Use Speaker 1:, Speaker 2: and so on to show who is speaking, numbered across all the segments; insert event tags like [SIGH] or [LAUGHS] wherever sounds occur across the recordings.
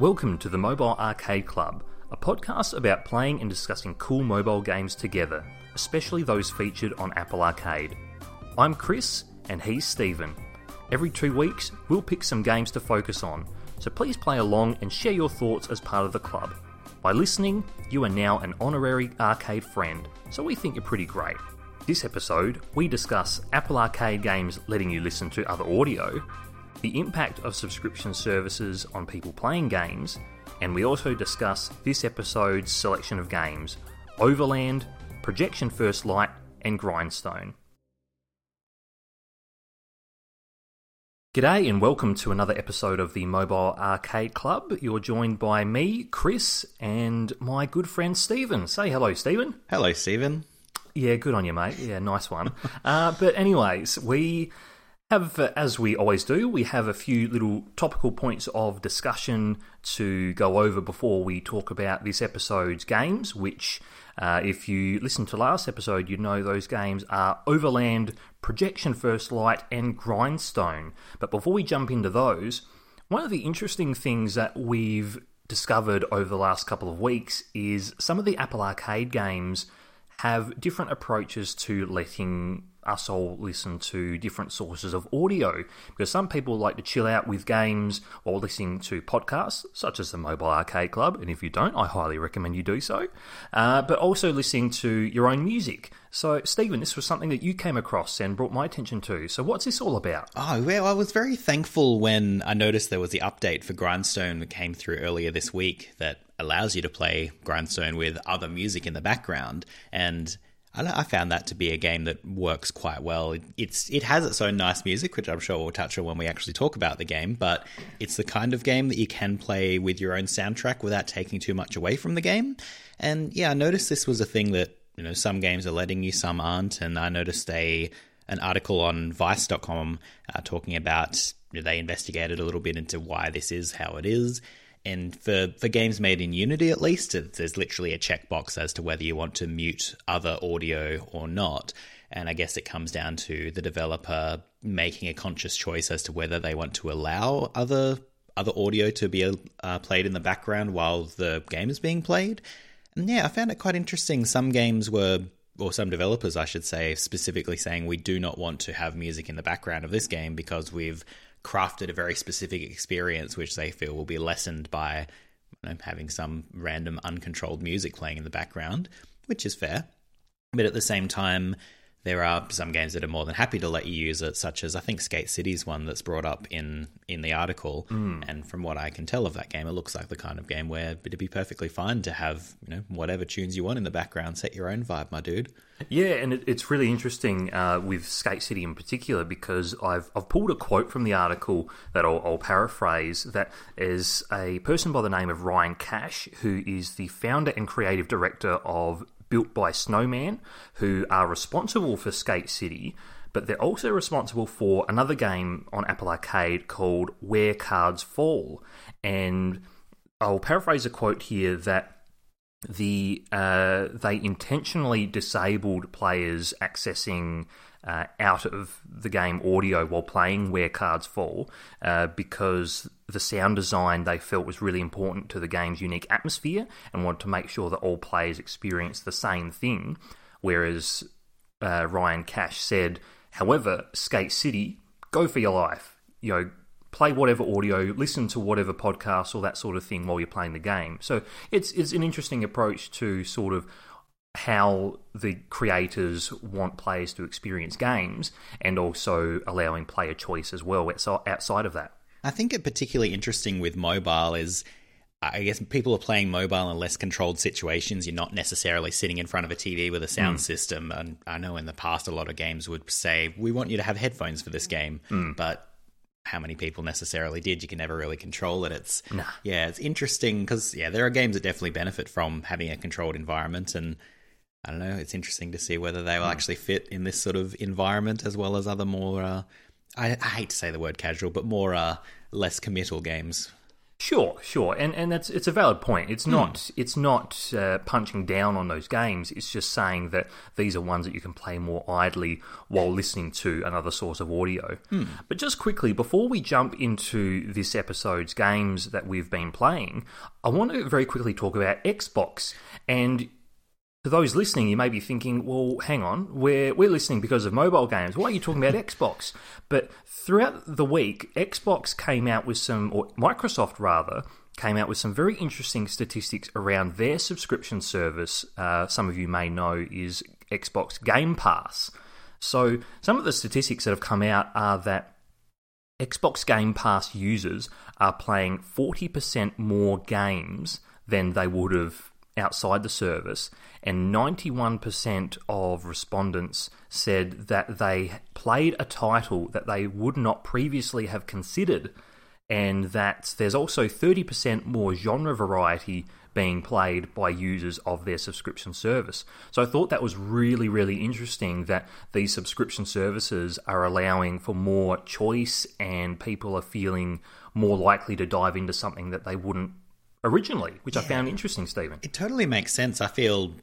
Speaker 1: Welcome to the Mobile Arcade Club, a podcast about playing and discussing cool mobile games together, especially those featured on Apple Arcade. I'm Chris, and he's Stephen. Every two weeks, we'll pick some games to focus on, so please play along and share your thoughts as part of the club. By listening, you are now an honorary arcade friend, so we think you're pretty great. This episode, we discuss Apple Arcade games letting you listen to other audio, the impact of subscription services on people playing games, and we also discuss this episode's selection of games Overland, Projection First Light, and Grindstone. G'day and welcome to another episode of the Mobile Arcade Club. You're joined by me, Chris, and my good friend Stephen. Say hello, Stephen.
Speaker 2: Hello, Stephen.
Speaker 1: Yeah, good on you, mate. Yeah, nice one. uh, but, anyways, we have, as we always do, we have a few little topical points of discussion to go over before we talk about this episode's games, which, uh, if you listen to last episode, you know those games are Overland, Projection First Light, and Grindstone. But before we jump into those, one of the interesting things that we've discovered over the last couple of weeks is some of the Apple Arcade games have different approaches to letting us all listen to different sources of audio because some people like to chill out with games or listening to podcasts such as the mobile arcade club and if you don't i highly recommend you do so uh, but also listening to your own music. So stephen this was something that you came across and brought my attention to. So what's this all about?
Speaker 2: Oh, well, I was very thankful when I noticed there was the update for Grindstone that came through earlier this week that allows you to play Grindstone with other music in the background. And I found that to be a game that works quite well. It, it's it has its own nice music, which I'm sure we'll touch on when we actually talk about the game. But it's the kind of game that you can play with your own soundtrack without taking too much away from the game. And yeah, I noticed this was a thing that you know some games are letting you, some aren't. And I noticed a an article on Vice.com uh, talking about you know, they investigated a little bit into why this is how it is. And for, for games made in Unity, at least, there's literally a checkbox as to whether you want to mute other audio or not. And I guess it comes down to the developer making a conscious choice as to whether they want to allow other other audio to be uh, played in the background while the game is being played. And yeah, I found it quite interesting. Some games were, or some developers, I should say, specifically saying we do not want to have music in the background of this game because we've crafted a very specific experience which they feel will be lessened by you know, having some random uncontrolled music playing in the background, which is fair. But at the same time, there are some games that are more than happy to let you use it, such as I think Skate City's one that's brought up in in the article. And from what I can tell of that game, it looks like the kind of game where it'd be perfectly fine to have you know whatever tunes you want in the background, set your own vibe, my dude.
Speaker 1: Yeah, and it, it's really interesting uh, with Skate City in particular because I've I've pulled a quote from the article that I'll, I'll paraphrase. That is a person by the name of Ryan Cash, who is the founder and creative director of Built by Snowman, who are responsible for Skate City. But they're also responsible for another game on Apple Arcade called Where Cards Fall. And I'll paraphrase a quote here that the uh, they intentionally disabled players accessing uh, out of the game audio while playing where cards fall uh, because the sound design they felt was really important to the game's unique atmosphere and wanted to make sure that all players experience the same thing. Whereas uh, Ryan Cash said, however, Skate City, go for your life. You know, play whatever audio, listen to whatever podcast or that sort of thing while you're playing the game. So it's it's an interesting approach to sort of how the creators want players to experience games and also allowing player choice as well outside of that.
Speaker 2: I think it particularly interesting with mobile is I guess people are playing mobile in less controlled situations. You're not necessarily sitting in front of a TV with a sound mm. system. And I know in the past, a lot of games would say, We want you to have headphones for this game. Mm. But how many people necessarily did? You can never really control it. It's, yeah, it's interesting because, yeah, there are games that definitely benefit from having a controlled environment. And I don't know, it's interesting to see whether they will actually fit in this sort of environment as well as other more, uh, I, I hate to say the word casual, but more uh, less committal games.
Speaker 1: Sure, sure, and and that's it's a valid point. It's not it's not uh, punching down on those games. It's just saying that these are ones that you can play more idly while listening to another source of audio. But just quickly before we jump into this episode's games that we've been playing, I want to very quickly talk about Xbox and. To those listening, you may be thinking, well, hang on, we're, we're listening because of mobile games. Why are you talking about [LAUGHS] Xbox? But throughout the week, Xbox came out with some, or Microsoft rather, came out with some very interesting statistics around their subscription service. Uh, some of you may know is Xbox Game Pass. So, some of the statistics that have come out are that Xbox Game Pass users are playing 40% more games than they would have outside the service, and 91% of respondents said that they played a title that they would not previously have considered, and that there's also 30% more genre variety being played by users of their subscription service. So I thought that was really, really interesting that these subscription services are allowing for more choice and people are feeling more likely to dive into something that they wouldn't originally, which I found interesting, Stephen.
Speaker 2: It totally makes sense. I feel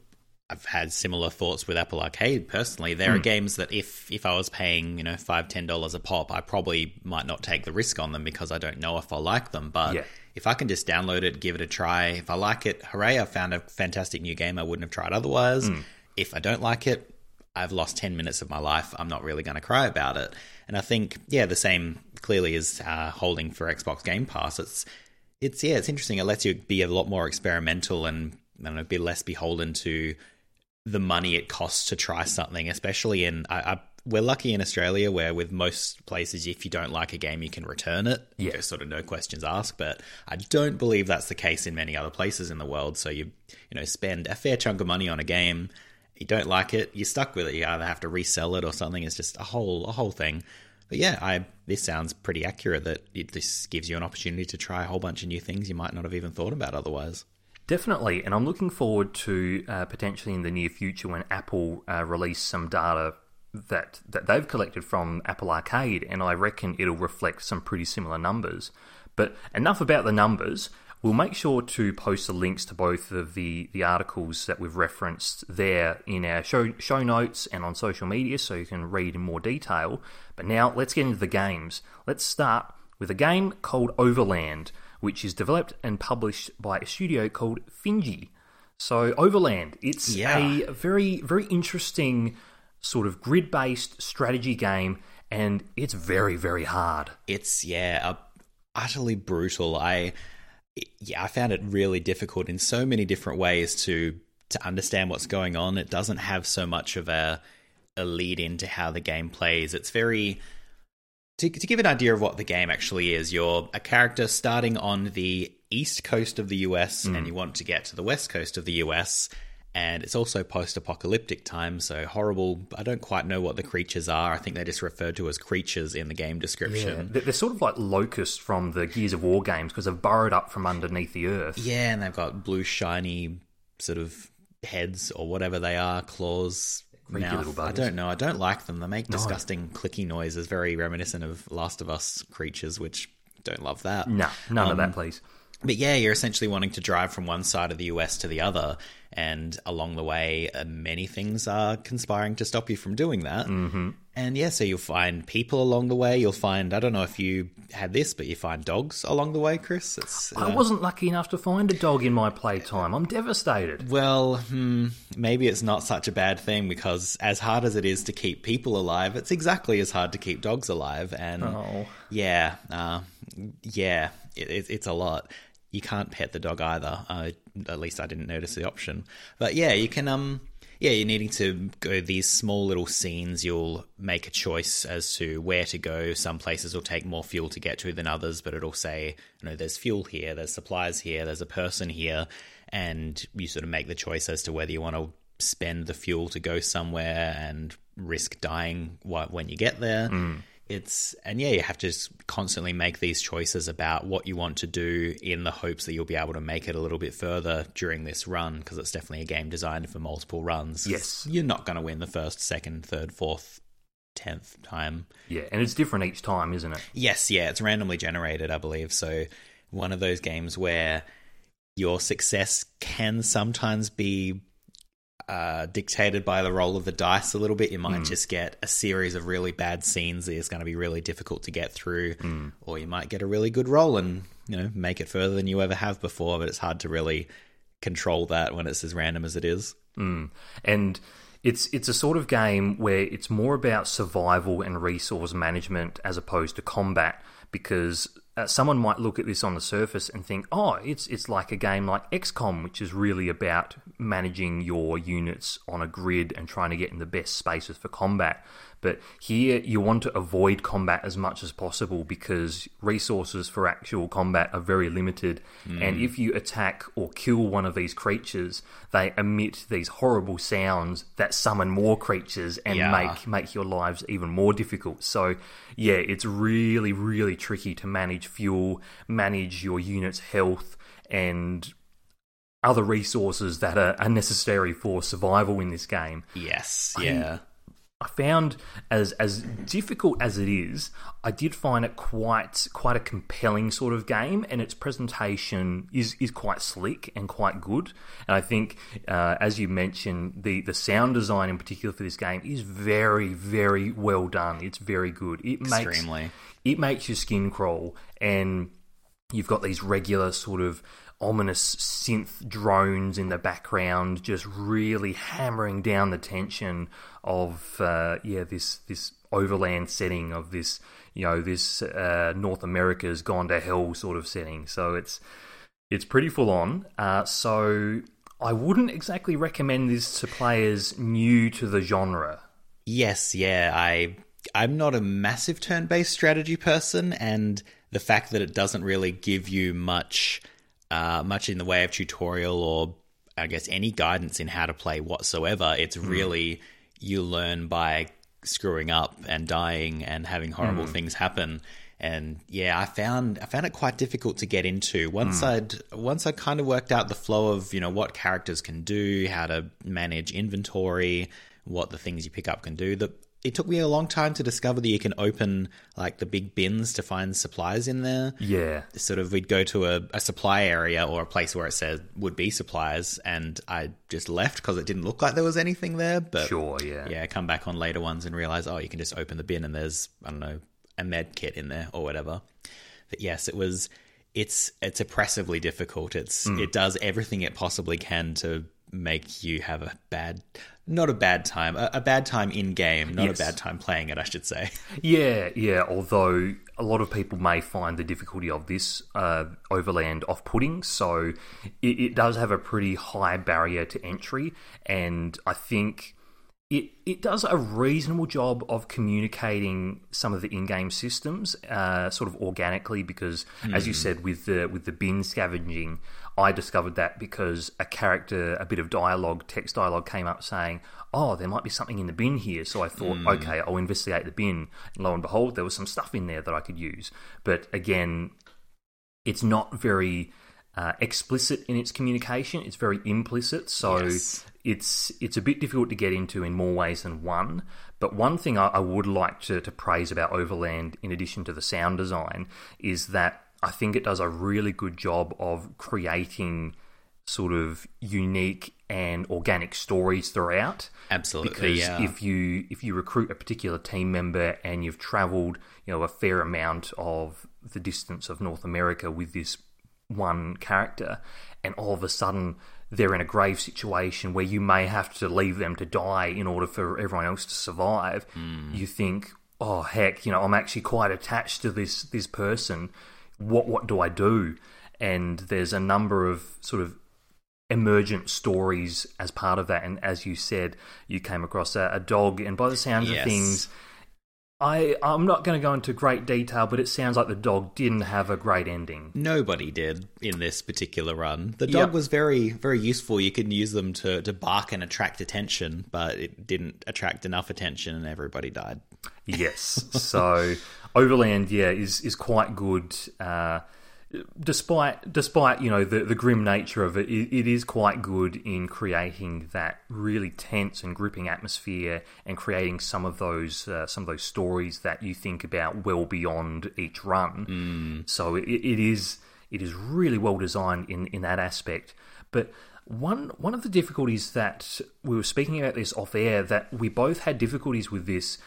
Speaker 2: I've had similar thoughts with Apple Arcade personally. There
Speaker 1: Hmm.
Speaker 2: are games that if if I was paying, you know, five, ten dollars a pop, I probably might not take the risk on them because I don't know if I'll like them. But
Speaker 1: Yeah.
Speaker 2: if I can just download it, give it a try, if I like it, hooray, I found a fantastic new game I wouldn't have tried otherwise.
Speaker 1: Hmm.
Speaker 2: If I don't like it, I've lost 10 minutes of my life. I'm not really going to cry about it. And I think, yeah, the same clearly is uh, holding for Xbox Game Pass. It's, it's, yeah, it's interesting. It lets you be a lot more experimental and, I don't know, be less beholden to the money it costs to try something, especially in, I, I, we're lucky in Australia where with most places, if you don't like a game, you can return it.
Speaker 1: Yeah.
Speaker 2: There's sort of no questions asked, but I don't believe that's the case in many other places in the world. So you, you know, spend a fair chunk of money on a game, you don't like it, you're stuck with it. You either have to resell it or something. It's just a whole, a whole thing. But yeah, I this sounds pretty accurate that it, this gives you an opportunity to try a whole bunch of new things you might not have even thought about otherwise.
Speaker 1: Definitely, and I'm looking forward to uh, potentially in the near future when Apple uh, release some data that that they've collected from Apple Arcade, and I reckon it'll reflect some pretty similar numbers. But enough about the numbers. We'll make sure to post the links to both of the, the articles that we've referenced there in our show, show notes and on social media so you can read in more detail. But now let's get into the games. Let's start with a game called Overland, which is developed and published by a studio called Finji. So Overland, it's
Speaker 2: Yeah.
Speaker 1: a very very interesting sort of grid-based strategy game and it's very very hard.
Speaker 2: It's yeah, uh, utterly brutal. I yeah, I found it really difficult in so many different ways to to understand what's going on. It doesn't have so much of a a lead into how the game plays. It's very to, to give an idea of what the game actually is, you're a character starting on the east coast of the US and hmm. you want to get to the west coast of the US. And it's also post apocalyptic time, so horrible. I don't quite know what the creatures are. I think they're just referred to as creatures in the game description.
Speaker 1: They're they're sort of like locusts from the Gears of War games because they've burrowed up from underneath the earth.
Speaker 2: Yeah, and they've got blue, shiny sort of heads or whatever they are, claws. Mouth. I don't know. I don't like them. They make disgusting clicky noises, very reminiscent of Last of Us creatures, which don't love that.
Speaker 1: No, none of
Speaker 2: Um,
Speaker 1: that, please.
Speaker 2: But yeah, you're essentially wanting to drive from one side of the US to the other, and along the way, uh, many things are conspiring to stop you from doing that. Mm-hmm. And yeah, so you'll find people along the way. You'll find I don't know if you had this, but you find dogs along the way, Chris. It's uh,
Speaker 1: I wasn't lucky enough to find a dog in my playtime. I'm devastated.
Speaker 2: well, hmm, maybe it's not such a bad thing because as hard as it is to keep people alive, it's exactly as hard to keep dogs alive. And
Speaker 1: Oh.
Speaker 2: yeah, uh, yeah, it, it, it's a lot. You can't pet the dog either. Uh, at least I didn't notice the option. But yeah, you can. Um, yeah, you're needing to go these small little scenes. You'll make a choice as to where to go. Some places will take more fuel to get to than others, but it'll say, you know, there's fuel here, there's supplies here, there's a person here, and you sort of make the choice as to whether you want to spend the fuel to go somewhere and risk dying when you get there. It's and yeah, you have to just constantly make these choices about what you want to do in the hopes that you'll be able to make it a little bit further during this run because it's definitely a game designed for multiple runs.
Speaker 1: Yes.
Speaker 2: you're not going to win the first, second, third, fourth, tenth time.
Speaker 1: Yeah, and it's different each time, isn't it?
Speaker 2: Yes, yeah, it's randomly generated, I believe. So one of those games where your success can sometimes be uh, dictated by the roll of the dice a little bit. You might mm. just get a series of really bad scenes that is going to be really difficult to get through, mm. or you might get a really good roll and you know make it further than you ever have before. But it's hard to really control that when it's as random as it is.
Speaker 1: Mm. And it's it's a sort of game where it's more about survival and resource management as opposed to combat because uh, someone might look at this on the surface and think, oh, it's it's like a game like XCOM, which is really about managing your units on a grid and trying to get in the best spaces for combat. But here you want to avoid combat as much as possible because resources for actual combat are very limited. Mm. And if you attack or kill one of these creatures, they emit these horrible sounds that summon more creatures and yeah. make make your lives even more difficult. So yeah, it's really, really tricky to manage fuel, manage your unit's health and other resources that are, are necessary for survival in this game.
Speaker 2: Yes, yeah.
Speaker 1: I found as as difficult as it is, I did find it quite quite a compelling sort of game, and its presentation is is quite slick and quite good. And I think, uh, as you mentioned, the the sound design in particular for this game is very very well done. It's very good. It Extremely. makes it makes your skin crawl, and you've got these regular sort of ominous synth drones in the background, just really hammering down the tension of uh, yeah this this overland setting of this you know this uh, North America's gone to hell sort of setting. So it's it's pretty full on. Uh, so I wouldn't exactly recommend this to players new to the genre.
Speaker 2: Yes, yeah, I I'm not a massive turn-based strategy person, and the fact that it doesn't really give you much uh, much in the way of tutorial or I guess any guidance in how to play whatsoever. It's mm. really you learn by screwing up and dying and having horrible mm. things happen. And yeah, I found I found it quite difficult to get into. Once mm. I'd once I kind of worked out the flow of you know what characters can do, how to manage inventory, what the things you pick up can do. The it took me a long time to discover that you can open like the big bins to find supplies in there.
Speaker 1: Yeah.
Speaker 2: Sort of, we'd go to a, a supply area or a place where it said would be supplies, and I just left because it didn't look like there was anything there. But
Speaker 1: sure, yeah.
Speaker 2: Yeah, come back on later ones and realize, oh, you can just open the bin and there's, I don't know, a med kit in there or whatever. But yes, it was, it's, it's oppressively difficult. It's, mm. it does everything it possibly can to make you have a bad not a bad time a, a bad time in game not yes. a bad time playing it i should say [LAUGHS]
Speaker 1: yeah yeah although a lot of people may find the difficulty of this uh, overland off-putting so it, it does have a pretty high barrier to entry and i think it it does a reasonable job of communicating some of the in-game systems, uh, sort of organically. Because, mm. as you hmm. said, with the with the bin scavenging, I discovered that because a character, a bit of dialogue, text dialogue came up saying, "Oh, there might be something in the bin here." So I thought, mm. okay, I'll investigate the bin. And lo and behold, there was some stuff in there that I could use. But again, it's not very uh, explicit in its communication. It's very implicit. So yes it's it's a bit difficult to get into in more ways than one. But one thing I, I would like to, to praise about Overland, in addition to the sound design, is that I think it does a really good job of creating sort of unique and organic stories throughout.
Speaker 2: Absolutely,
Speaker 1: because
Speaker 2: yeah.
Speaker 1: if you if you recruit a particular team member and you've travelled, you know, a fair amount of the distance of North America with this one character, and all of a sudden they're in a grave situation where you may have to leave them to die in order for everyone else to survive, mm. you think, oh heck, you know, I'm actually quite attached to this this person. What what do I do? And there's a number of sort of emergent stories as part of that. And as you said, you came across a, a dog, and by the sounds yes. of things, I I'm not going to go into great detail, but it sounds like the dog didn't have a great ending.
Speaker 2: Nobody did in this particular run. The dog yep. was very very useful. You could use them to to bark and attract attention, but it didn't attract enough attention, and everybody died.
Speaker 1: Yes, so Overland, yeah, is is quite good. Uh, despite despite you know the the grim nature of it, it, it is quite good in creating that really tense and gripping atmosphere and creating some of those uh, some of those stories that you think about well beyond each run.
Speaker 2: Mm.
Speaker 1: So it, it is it is really well designed in, in that aspect. But one one of the difficulties that we were speaking about this off air that we both had difficulties with this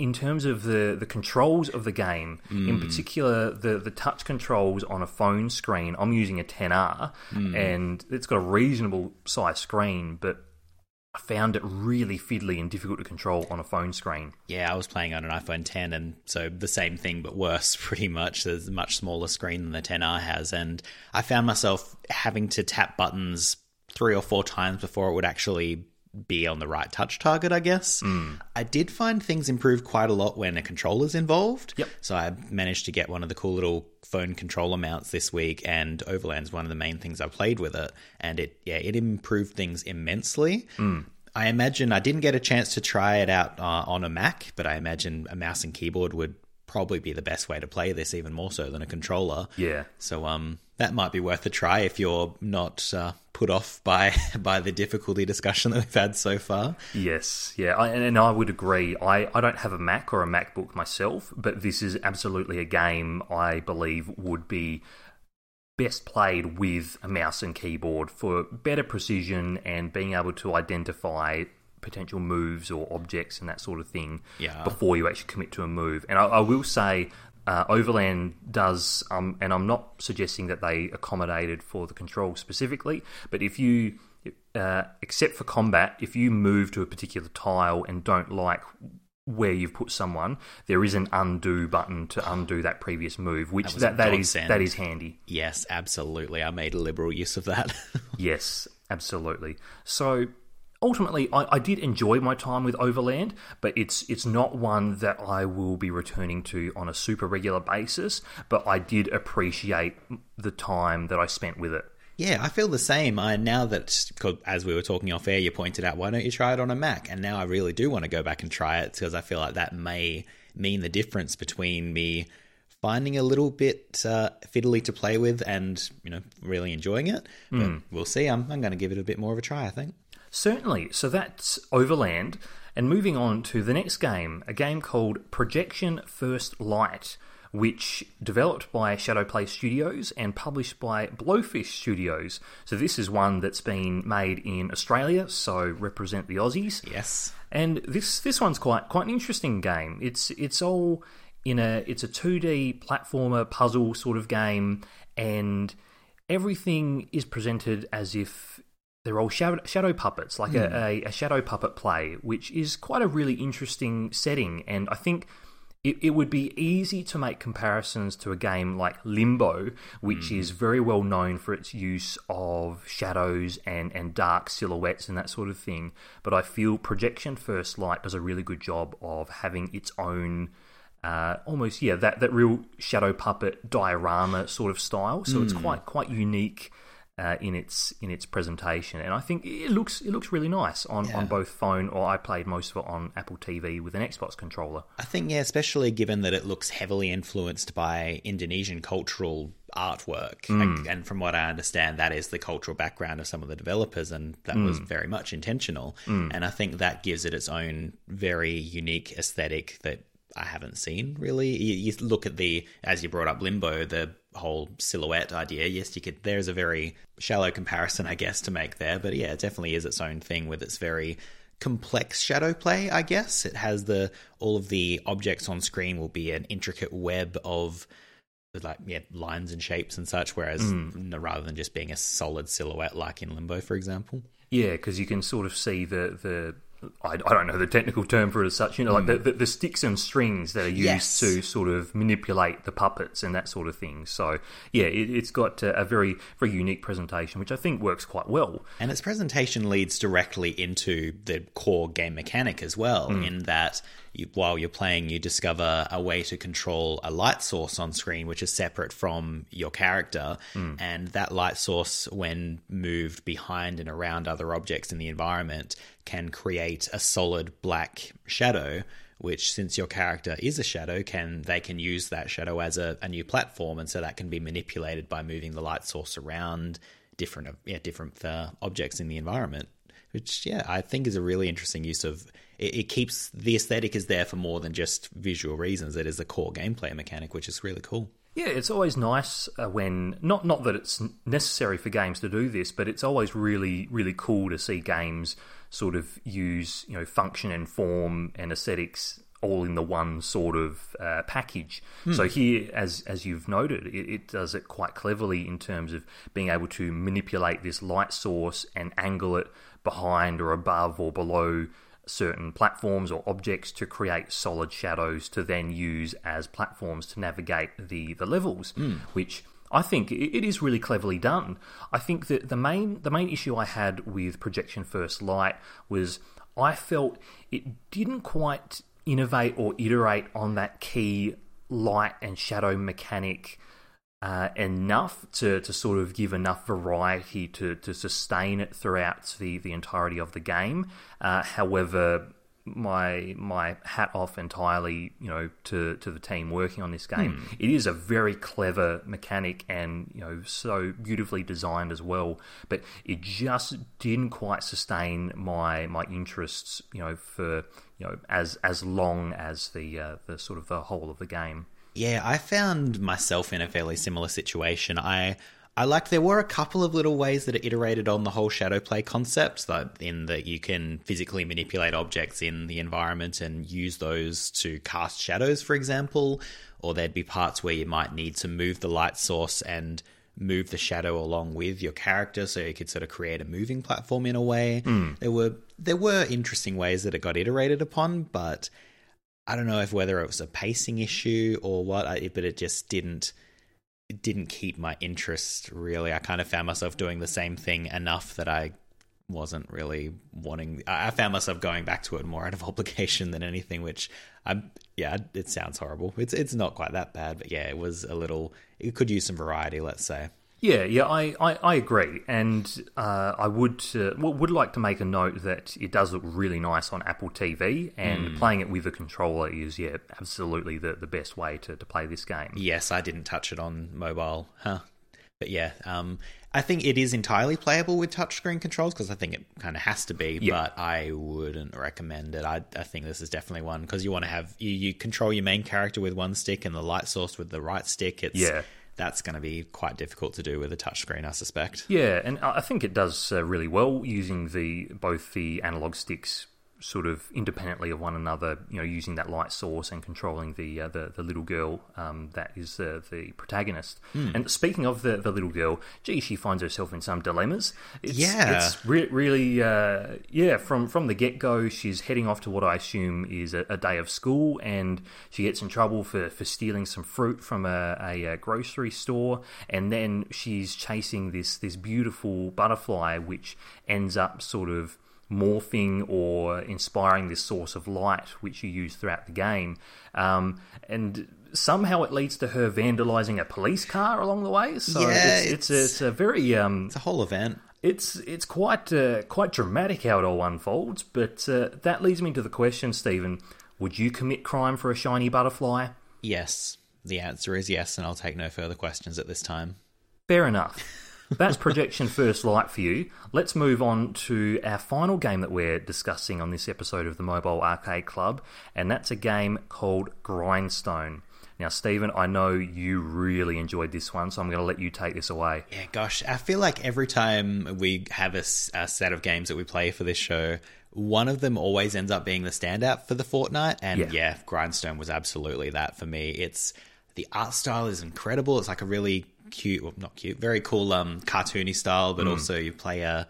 Speaker 1: in terms of the, the controls of the game, mm. in particular the, the touch controls on a phone screen. I'm using a 10R mm. and it's got a reasonable size screen, but I found it really fiddly and difficult to control on a phone screen.
Speaker 2: Yeah, I was playing on an iPhone 10, and so the same thing but worse, [LAUGHS] pretty much. There's a much smaller screen than the 10R has, and I found myself having to tap buttons three or four times before it would actually be on the right touch target, I guess.
Speaker 1: Mm.
Speaker 2: I did find things improve quite a lot when a controller's involved.
Speaker 1: Yep.
Speaker 2: So I managed to get one of the cool little phone controller mounts this week, and Overland's one of the main things I played with it, and it yeah it improved things immensely.
Speaker 1: Mm.
Speaker 2: I imagine I didn't get a chance to try it out uh, on a Mac, but I imagine a mouse and keyboard would probably be the best way to play this, even more so than a controller.
Speaker 1: Yeah.
Speaker 2: So um, that might be worth a try if you're not uh, put off by [LAUGHS] by the difficulty discussion that we've had so far.
Speaker 1: Yes, yeah, I, and I would agree. I, I don't have a Mac or a MacBook myself, but this is absolutely a game I believe would be best played with a mouse and keyboard for better precision and being able to identify potential moves or objects and that sort of thing
Speaker 2: yeah.
Speaker 1: before you actually commit to a move. And I, I will say uh, Overland does, um, and I'm not suggesting that they accommodated for the control specifically, but if you, uh, except for combat, if you move to a particular tile and don't like where you've put someone, there is an undo button to undo that previous move, which that, that, that is that is handy.
Speaker 2: Yes, absolutely. I made a liberal use of that. [LAUGHS]
Speaker 1: yes, absolutely. So ultimately, I, I, did enjoy my time with Overland, but it's it's not one that I will be returning to on a super regular basis. But I did appreciate the time that I spent with it.
Speaker 2: Yeah, I feel the same. I now that as we were talking off air, you pointed out, why don't you try it on a Mac? And now I really do want to go back and try it because I feel like that may mean the difference between me finding a little bit uh, fiddly to play with and you know really enjoying it. But mm. we'll see. I'm, I'm going to give it a bit more of a try. I think.
Speaker 1: Certainly. So that's Overland. And moving on to the next game, a game called Projection First Light, which developed by Shadowplay Studios and published by Blowfish Studios. So this is one that's been made in Australia, so represent the Aussies.
Speaker 2: Yes.
Speaker 1: And this this one's quite quite an interesting game. It's it's all in a it's a 2D platformer puzzle sort of game and everything is presented as if they're all shadow, shadow puppets, like mm. a, a, a, shadow puppet play, which is quite a really interesting setting. And I think it, it would be easy to make comparisons to a game like Limbo, which mm. is very well known for its use of shadows and, and dark silhouettes and that sort of thing. But I feel Projection First Light does a really good job of having its own. Uh, almost yeah that, that real shadow puppet diorama sort of style so mm. it's hmm. quite quite unique uh, in its in its presentation, and I think it looks it looks really nice on, yeah. on both phone or I played most of it on Apple TV with an Xbox controller.
Speaker 2: I think yeah, especially given that it looks heavily influenced by Indonesian cultural artwork, mm. and, and, from what I understand, that is the cultural background of some of the developers, and that mm. was very much intentional.
Speaker 1: Mm.
Speaker 2: And I think that gives it its own very unique aesthetic that I haven't seen really. You, you, look at the as you brought up Limbo, the whole silhouette idea. Yes, you could. There's a very shallow comparison, I guess, to make there, but yeah, it definitely is its own thing with its very complex shadow play. I guess it has the all of the objects on screen will be an intricate web of like yeah lines and shapes and such, whereas mm. rather than just being a solid silhouette like in Limbo, for example.
Speaker 1: Yeah, because you can sort of see the the I, I, don't know the technical term for it as such, you know, like mm. the, the, the, sticks and strings that are used yes. to sort of manipulate the puppets and that sort of thing. So, yeah, it, has got a, a, very, very unique presentation, which I think works quite well.
Speaker 2: And its presentation leads directly into the core game mechanic as well, mm. in that you, while you're playing, you discover a way to control a light source on screen, which is separate from your character.
Speaker 1: Mm.
Speaker 2: And that light source, when moved behind and around other objects in the environment, can create a solid black shadow. Which, since your character is a shadow, can they can use that shadow as a, a new platform, and so that can be manipulated by moving the light source around different yeah different uh, objects in the environment which yeah I think is a really interesting use of it, it, keeps the aesthetic is there for more than just visual reasons. It is a core gameplay mechanic, which is really cool.
Speaker 1: Yeah, it's always nice uh, when not not that it's necessary for games to do this, but it's always really really cool to see games sort of use you know function and form and aesthetics all in the one sort of uh, package. Hmm. So here, as as you've noted, it, it, does it quite cleverly in terms of being able to manipulate this light source and angle it behind or above or below certain platforms or objects to create solid shadows to then use as platforms to navigate the the levels,
Speaker 2: mm.
Speaker 1: which I think it is really cleverly done. I think that the main the main issue I had with Projection First Light was I felt it didn't quite innovate or iterate on that key light and shadow mechanic uh, enough to, to sort of give enough variety to, to sustain it throughout the, the entirety of the game. Uh, however, my my hat off entirely, you know, to, to the team working on this game. Hmm. It is a very clever mechanic and you know so beautifully designed as well. But it just didn't quite sustain my my interests, you know, for you know as as long as the uh, the sort of the whole of the game.
Speaker 2: Yeah, I found myself in a fairly similar situation. I I like there were a couple of little ways that it iterated on the whole shadow play concept, that in that you can physically manipulate objects in the environment and use those to cast shadows, for example, or there'd be parts where you might need to move the light source and move the shadow along with your character so you could sort of create a moving platform in a way.
Speaker 1: Mm.
Speaker 2: There were there were interesting ways that it got iterated upon, but I don't know if whether it was a pacing issue or what, but it just didn't it didn't keep my interest really. I kind of found myself doing the same thing enough that I wasn't really wanting. I found myself going back to it more out of [LAUGHS] obligation than anything. Which I'm, yeah, it sounds horrible. It's it's not quite that bad, but yeah, it was a little. It could use some variety, let's say.
Speaker 1: Yeah, yeah, I, I, I agree, and uh, I would uh, would like to make a note that it does look really nice on Apple TV, and mm. playing it with a controller is yeah absolutely the, the best way to, to play this game.
Speaker 2: Yes, I didn't touch it on mobile, huh? But yeah, um, I think it is entirely playable with touchscreen controls because I think it kind of has to be. Yeah. But I wouldn't recommend it. I, I think this is definitely one because you want to have you, you control your main character with one stick and the light source with the right stick. It's
Speaker 1: yeah
Speaker 2: that's going to be quite difficult to do with a touchscreen, I suspect.
Speaker 1: Yeah, and I think it does uh, really well using the both the analog sticks sort of independently of one another, you know, using that light source and controlling the uh, the, the little girl um, that is uh, the protagonist.
Speaker 2: Mm.
Speaker 1: And speaking of the, the little girl, gee, she finds herself in some dilemmas. It's,
Speaker 2: yeah,
Speaker 1: it's re- really uh, yeah. From from the get go, she's heading off to what I assume is a, a, day of school, and she gets in trouble for, for stealing some fruit from a, a, a grocery store, and then she's chasing this this beautiful butterfly, which ends up sort of morphing or inspiring this source of light which you use throughout the game. Um, and somehow it leads to her vandalizing a police car along the way. So
Speaker 2: yeah,
Speaker 1: it's, it's, it's, a, it's a very um,
Speaker 2: it's a whole event.
Speaker 1: It's it's quite uh, quite dramatic how it all unfolds. But uh, that leads me to the question, Stephen: Would you commit crime for a shiny butterfly?
Speaker 2: Yes, the answer is yes, and I'll take no further questions at this time.
Speaker 1: Fair enough. That's Projection First Light for you. Let's move on to our final game that we're discussing on this episode of the Mobile Arcade Club, and that's a game called Grindstone. Now, Stephen, I know you really enjoyed this one, so I'm going to let you take this away.
Speaker 2: Yeah, gosh, I feel like every time we have a, a set of games that we play for this show, one of them always ends up being the standout for the fortnight. And yeah. yeah, Grindstone was absolutely that for me. It's the art style is incredible. It's like a really cute, well, not cute, very cool, um, cartoony style, but mm. also you play a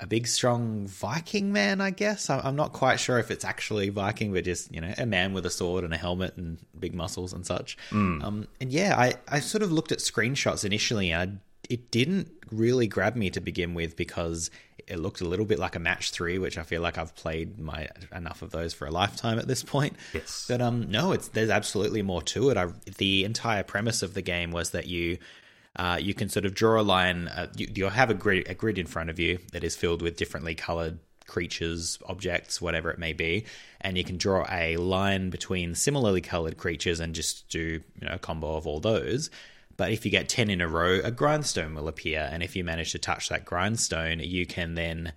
Speaker 2: a big, strong Viking man. I guess I'm not quite sure if it's actually Viking, but just you know, a man with a sword and a helmet and big muscles and such.
Speaker 1: Mm.
Speaker 2: Um, and yeah, I I sort of looked at screenshots initially, and I, it didn't really grab me to begin with because it looked a little bit like a match three, which I feel like I've played my enough of those for a lifetime at this point.
Speaker 1: Yes,
Speaker 2: but um, no, it's there's absolutely more to it. I, the entire premise of the game was that you uh, you can sort of draw a line. Uh, you, will have a grid, a grid in front of you that is filled with differently colored creatures, objects, whatever it may be, and you can draw a line between similarly colored creatures and just do you know a combo of all those. But if you get 10 in a row, a grindstone will appear. And if you manage to touch that grindstone, you can then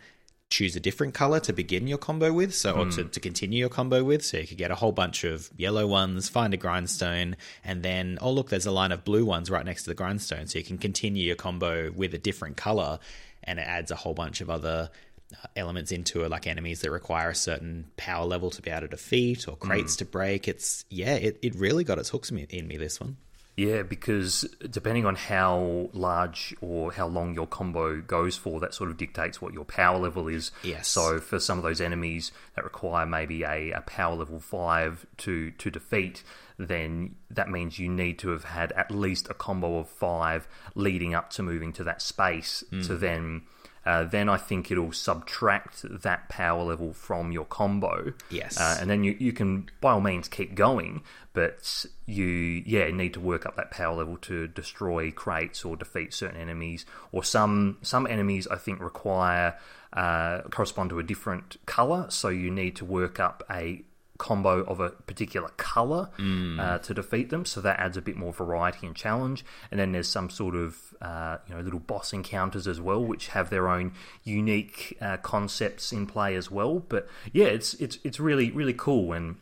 Speaker 2: choose a different color to begin your combo with, so or to, to continue your combo with. So you could get a whole bunch of yellow ones, find a grindstone, and then oh look, there's a line of blue ones right next to the grindstone, so you can continue your combo with a different color, and it adds a whole bunch of other uh, elements into it, like enemies that require a certain power level to be able to defeat or crates to break. It's yeah, it, it really got its hooks in me, in me this one.
Speaker 1: Yeah, because depending on how large or how long your combo goes for, that sort of dictates what your power level is.
Speaker 2: Yes.
Speaker 1: So for some of those enemies that require maybe a, a power level five to to defeat, then that means you need to have had at least a combo of five leading up to moving to that space mm. to then. Uh, then I think it'll subtract that power level from your combo.
Speaker 2: Yes.
Speaker 1: Uh, and then you, you can, by all means, keep going, but you, yeah, need to work up that power level to destroy crates or defeat certain enemies. Or some, some enemies, I think, require, uh, correspond to a different color, so you need to work up a combo of a particular color uh, to defeat them. So that adds a bit more variety and challenge. And then there's some sort of uh, you know little boss encounters as well, which have their own unique uh, concepts in play as well. But yeah, it's it's it's really really cool, and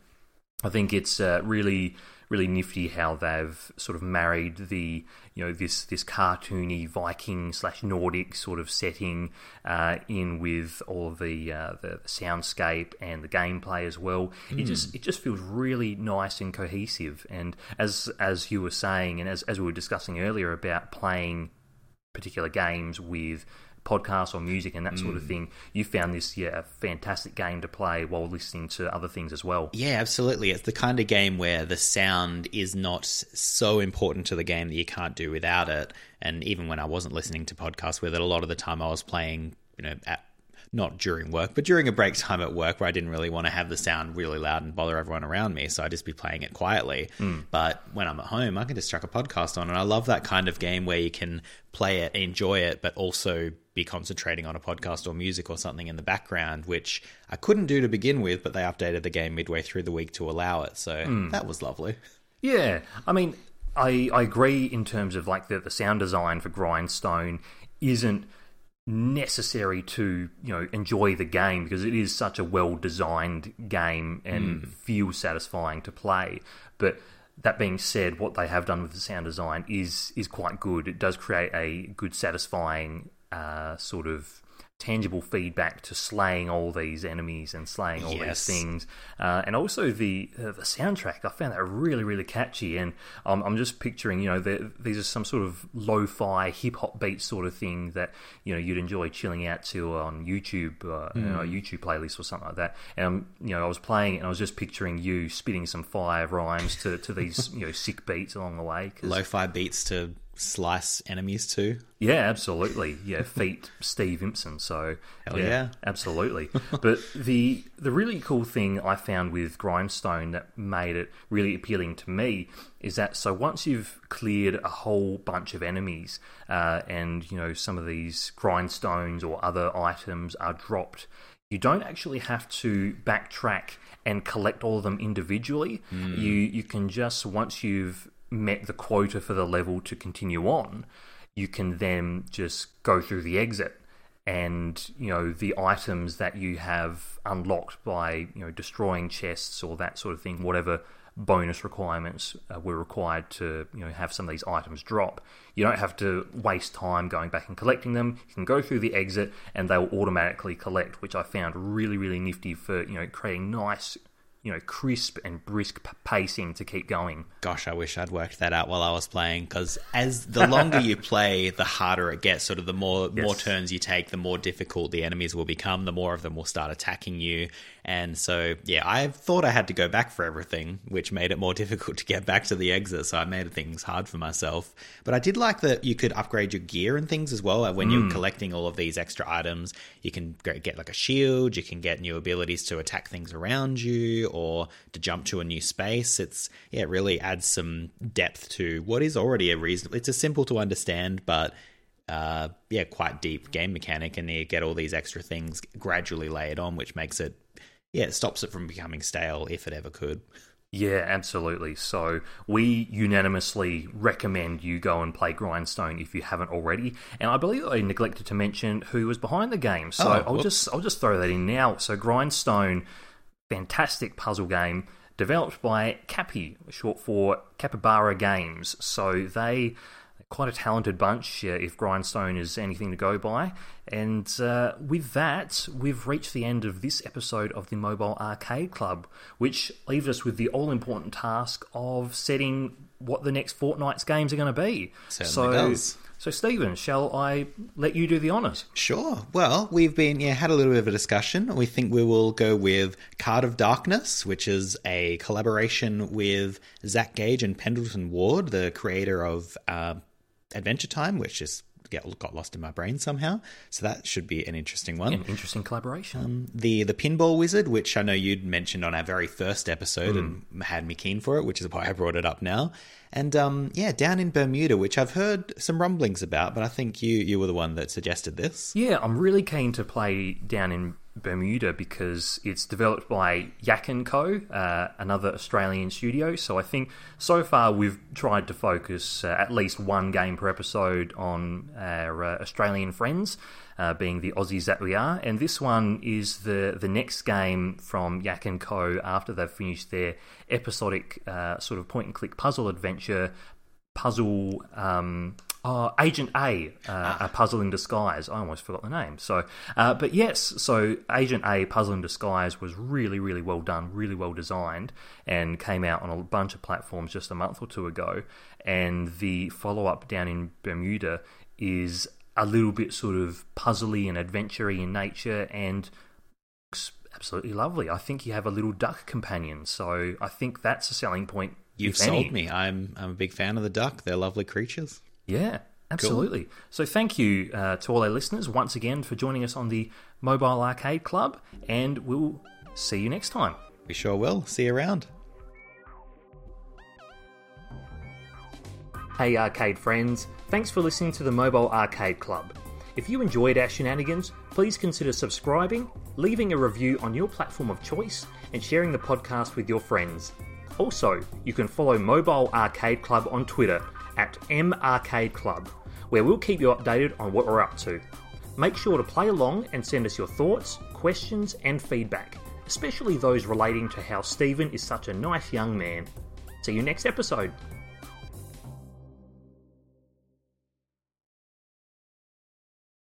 Speaker 1: I think it's uh, really really nifty how they've sort of married the you know this this cartoony Viking slash Nordic sort of setting uh, in with all of the uh, the soundscape and the gameplay as well. It just it just feels really nice and cohesive. And as as you were saying, and as as we were discussing earlier about playing particular games with podcasts or music and that sort of mm. thing, you found this yeah a fantastic game to play while listening to other things as well.
Speaker 2: Yeah, absolutely. It's the kind of game where the sound is not so important to the game that you can't do without it. And even when I wasn't listening to podcasts with it, a lot of the time I was playing, you know, at not during work, but during a break time at work where I didn't really want to have the sound really loud and bother everyone around me. So I'd just be playing it quietly. Hmm. But when I'm at home, I can just chuck a podcast on. And I love that kind of game where you can play it, enjoy it, but also be concentrating on a podcast or music or something in the background, which I couldn't do to begin with, but they updated the game midway through the week to allow it. So hmm. that was lovely.
Speaker 1: Yeah, I mean, I I agree in terms of like the the sound design for Grindstone isn't necessary to you know enjoy the game because it is such a well designed game and feels satisfying to play. But that being said what they have done with the sound design is is quite good. It does create a good satisfying uh, sort of tangible feedback to slaying all these enemies and slaying all
Speaker 2: Yes.
Speaker 1: these things uh, and also the uh, the soundtrack I found that really really catchy and um, I'm just picturing you know the, these are some sort of lo-fi hip hop beat sort of thing that you know you'd enjoy chilling out to on YouTube uh, you know, a YouTube playlist or something like that and um, you know I was playing it and I was just picturing you spitting some fire rhymes to, to these [LAUGHS] you know sick beats along the way.
Speaker 2: Lo-fi beats to slice enemies too.
Speaker 1: yeah, absolutely. Yeah, [LAUGHS] feet Steve Impson. So
Speaker 2: Hell yeah.
Speaker 1: absolutely. but the the really cool thing I found with Grindstone that made it really appealing to me is that so once you've cleared a whole bunch of enemies uh, and you know some of these grindstones or other items are dropped, you don't actually have to backtrack and collect all of them individually. You you can just once you've met the quota for the level to continue on, you can then just go through the exit and you know the items that you have unlocked by you know destroying chests or that sort of thing whatever bonus requirements uh, were required to you know have some of these items drop. You don't have to waste time going back and collecting them. You can go through the exit and they will automatically collect which i found really really nifty for you know creating nice you know crisp and brisk p- pacing to keep going
Speaker 2: Gosh, I wish I'd worked that out while I was playing. Because as the longer you [LAUGHS] play, the harder it gets. Sort of the more more turns you take, the more difficult the enemies will become. The more of them will start attacking you. And so, yeah, I thought I had to go back for everything, which made it more [LAUGHS] difficult to get back to the exit. So I made things hard for myself. But I did like that you could upgrade your gear and things as well. When you're collecting all of these extra items, you can get like a shield. You can get new abilities to attack things around you or to jump to a new space. It's yeah, it really adds some depth to what is already a reasonable. It's a simple to understand, but uh, yeah, quite deep game mechanic, and you get all these extra things gradually layered on, which makes it yeah, it stops it from becoming stale if it ever could.
Speaker 1: Yeah, absolutely. So we unanimously recommend you go and play Grindstone if you haven't already. And I believe I neglected to mention who was behind the game. So
Speaker 2: Oh,
Speaker 1: I'll
Speaker 2: whoops.
Speaker 1: just I'll just throw that in now. So Grindstone, fantastic puzzle game developed by Capy, short for Capybara Games. So they quite a talented bunch uh, if Grindstone is anything to go by. And uh, with that, we've reached the end of this episode of the Mobile Arcade Club, which leaves us with the all important task of setting what the next fortnight's games are going to be.
Speaker 2: Certainly
Speaker 1: so,
Speaker 2: does.
Speaker 1: so, Stephen, shall I let you do the honours?
Speaker 2: Sure. Well, we've been yeah had a little bit of a discussion. We think we will go with Card of Darkness, which is a collaboration with Zach Gage and Pendleton Ward, the creator of uh, Adventure Time, which is get got lost in my brain somehow. So that should be an interesting one.
Speaker 1: An interesting collaboration.
Speaker 2: the the Pinball Wizard, which I know you'd mentioned on our very first episode and had me keen for it, which is why I brought it up now. And um, yeah, down in Bermuda, which I've heard some rumblings about, but I think you you were the one that suggested this.
Speaker 1: Yeah, I'm really keen to play down in Bermuda because it's developed by Yak and Co, uh, another Australian studio. So I think so far we've tried to focus uh, at least one game per episode on our uh, Australian friends, uh, being the Aussies that we are. And this one is the the next game from Yak and Co after they've finished their episodic uh, sort of point and click puzzle adventure puzzle um, oh, Agent A, uh, a puzzle in disguise. I almost forgot the name. So, uh, but yes, so Agent A, puzzle in disguise was really, really well done, really well designed, and came out on a bunch of platforms just a month or two ago. And the follow up down in Bermuda is a little bit sort of puzzly and adventure-y in nature, and looks absolutely lovely. I think you have a little duck companion, so I think that's a selling point.
Speaker 2: You've
Speaker 1: if any.
Speaker 2: sold me. I'm I'm a big fan of the duck. They're lovely creatures.
Speaker 1: Yeah, absolutely. So thank you uh, to all our listeners once again for joining us on the Mobile Arcade Club, and we'll see you next time.
Speaker 2: We sure will. See you around.
Speaker 1: Hey, arcade friends, thanks for listening to the Mobile Arcade Club. If you enjoyed our shenanigans, please consider subscribing, leaving a review on your platform of choice, and sharing the podcast with your friends. Also, you can follow Mobile Arcade Club on Twitter at M Arcade Club, where we'll keep you updated on what we're up to. Make sure to play along and send us your thoughts, questions, and feedback, especially those relating to how Stephen is such a nice young man. See you next episode.